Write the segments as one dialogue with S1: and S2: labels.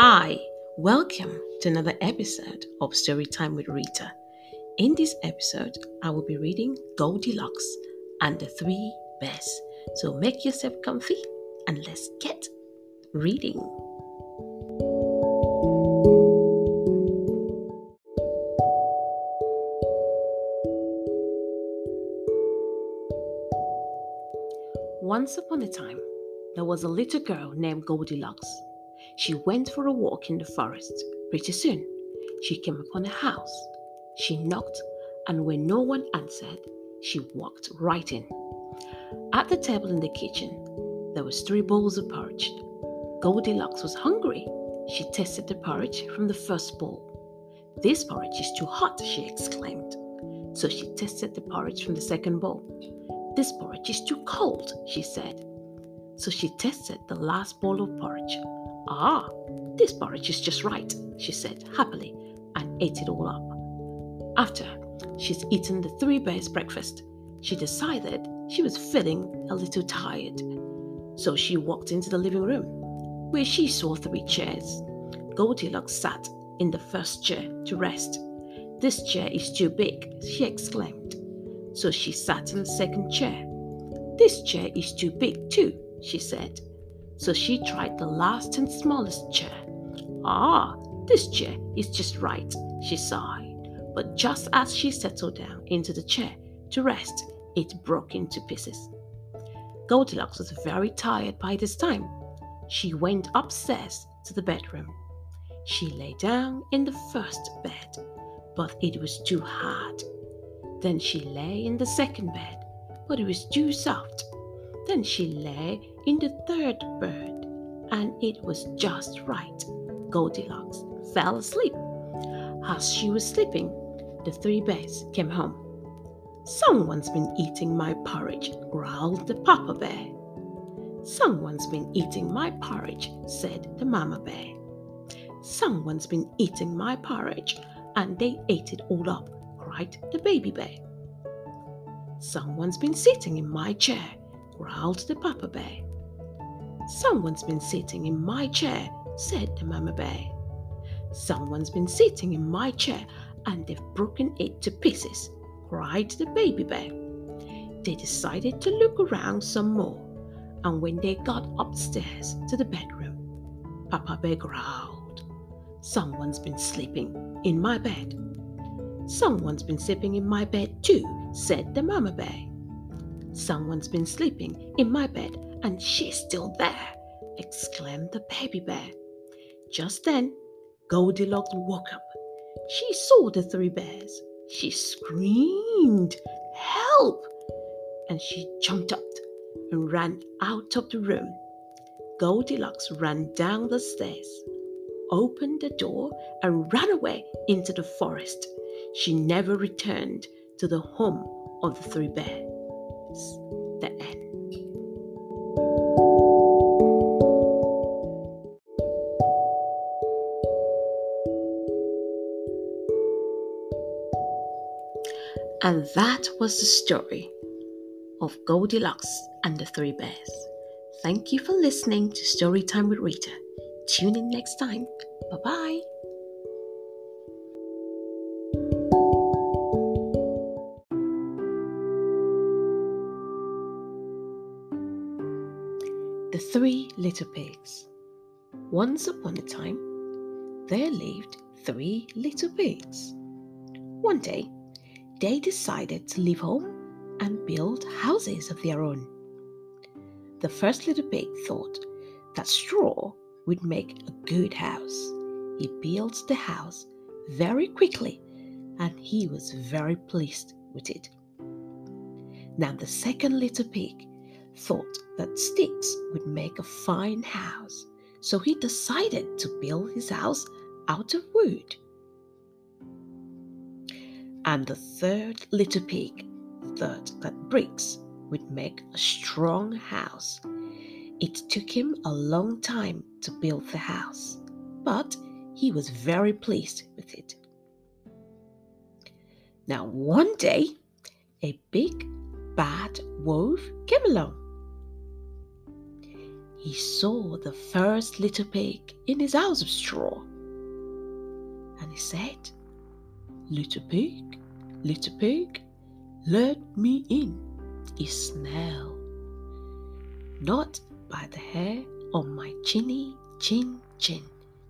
S1: Hi, welcome to another episode of Storytime with Rita. In this episode, I will be reading Goldilocks and the Three Bears. So make yourself comfy and let's get reading. Once upon a time, there was a little girl named Goldilocks. She went for a walk in the forest. Pretty soon, she came upon a house. She knocked, and when no one answered, she walked right in. At the table in the kitchen, there was three bowls of porridge. Goldilocks was hungry. She tasted the porridge from the first bowl. This porridge is too hot, she exclaimed. So she tasted the porridge from the second bowl. This porridge is too cold, she said. So she tasted the last bowl of porridge. Ah, this porridge is just right, she said happily and ate it all up. After she's eaten the three bears' breakfast, she decided she was feeling a little tired. So she walked into the living room, where she saw three chairs. Goldilocks sat in the first chair to rest. This chair is too big, she exclaimed. So she sat in the second chair. This chair is too big, too, she said. So she tried the last and smallest chair. Ah, this chair is just right, she sighed. But just as she settled down into the chair to rest, it broke into pieces. Goldilocks was very tired by this time. She went upstairs to the bedroom. She lay down in the first bed, but it was too hard. Then she lay in the second bed, but it was too soft. Then she lay in the third bed, and it was just right. Goldilocks fell asleep. As she was sleeping, the three bears came home. Someone's been eating my porridge, growled the papa bear. Someone's been eating my porridge, said the mama bear. Someone's been eating my porridge, and they ate it all up, cried the baby bear. Someone's been sitting in my chair, growled the papa bear. Someone's been sitting in my chair, said the mama bear. Someone's been sitting in my chair and they've broken it to pieces, cried the baby bear. They decided to look around some more, and when they got upstairs to the bedroom, Papa Bear growled, Someone's been sleeping in my bed. Someone's been sleeping in my bed too, said the mama bear. Someone's been sleeping in my bed and she's still there, exclaimed the baby bear. Just then, Goldilocks woke up. She saw the three bears. She screamed, Help! And she jumped up and ran out of the room. Goldilocks ran down the stairs, opened the door, and ran away into the forest. She never returned to the home of the three bears. The end. And that was the story of Goldilocks and the Three Bears. Thank you for listening to Storytime with Rita. Tune in next time. Bye bye. The Three Little Pigs. Once upon a time, there lived three little pigs. One day, they decided to leave home and build houses of their own. The first little pig thought that straw would make a good house. He built the house very quickly and he was very pleased with it. Now, the second little pig thought that sticks would make a fine house, so he decided to build his house out of wood. And the third little pig thought that bricks would make a strong house. It took him a long time to build the house, but he was very pleased with it. Now, one day, a big bad wolf came along. He saw the first little pig in his house of straw. And he said, Little pig, little pig, let me in. He snarled. Not by the hair on my chinny chin chin,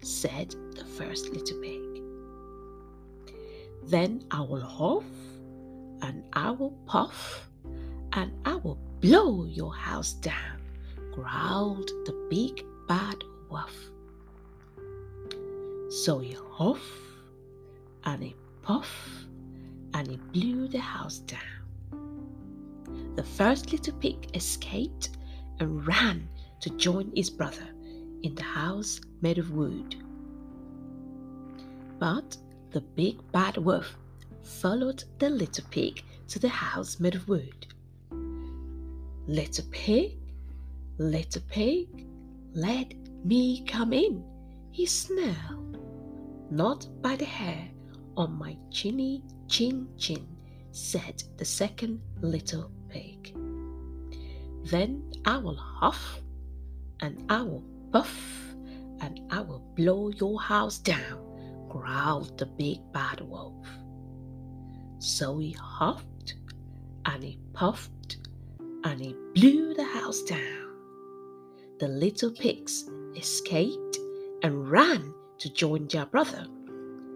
S1: said the first little pig. Then I will huff, and I will puff, and I will blow your house down, growled the big bad wolf. So he huff, and he puff, and he blew the house down. The first little pig escaped and ran to join his brother in the house made of wood. But the big bad wolf followed the little pig to the house made of wood. Little pig, little pig, let me come in, he snarled. Not by the hair on my chinny chin chin, said the second little pig. Then I will huff, and I will puff, and I will blow your house down, growled the big bad wolf. So he huffed, and he puffed, and he blew the house down. The little pigs escaped and ran to join their brother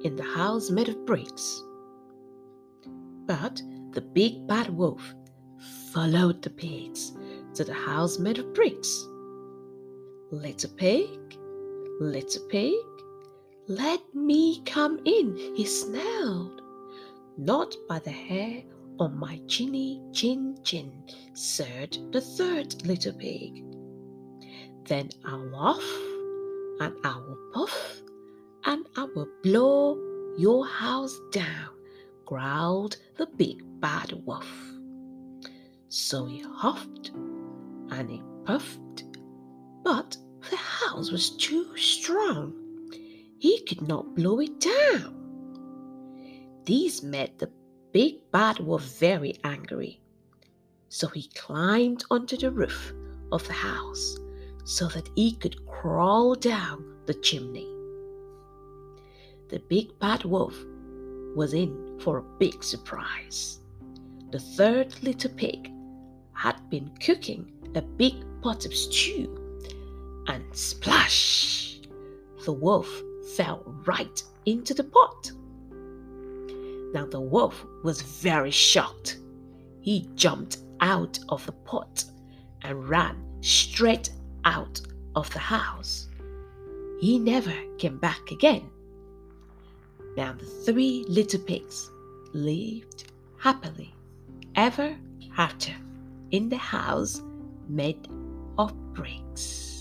S1: in the house made of bricks. But the big bad wolf followed the pigs to the house made of bricks. Little pig, little pig, let me come in, he snarled. Not by the hair on my chinny chin chin, said the third little pig. Then I'll laugh, and I will puff, and I will blow your house down, growled the big bad wolf. So he huffed and he puffed, but the house was too strong. He could not blow it down. These made the big bad wolf very angry. So he climbed onto the roof of the house so that he could crawl down the chimney. The big bad wolf was in for a big surprise. The third little pig had been cooking a big pot of stew, and splash! The wolf fell right into the pot. Now the wolf was very shocked. He jumped out of the pot and ran straight out of the house. He never came back again. Now the three little pigs lived happily ever after in the house made of bricks.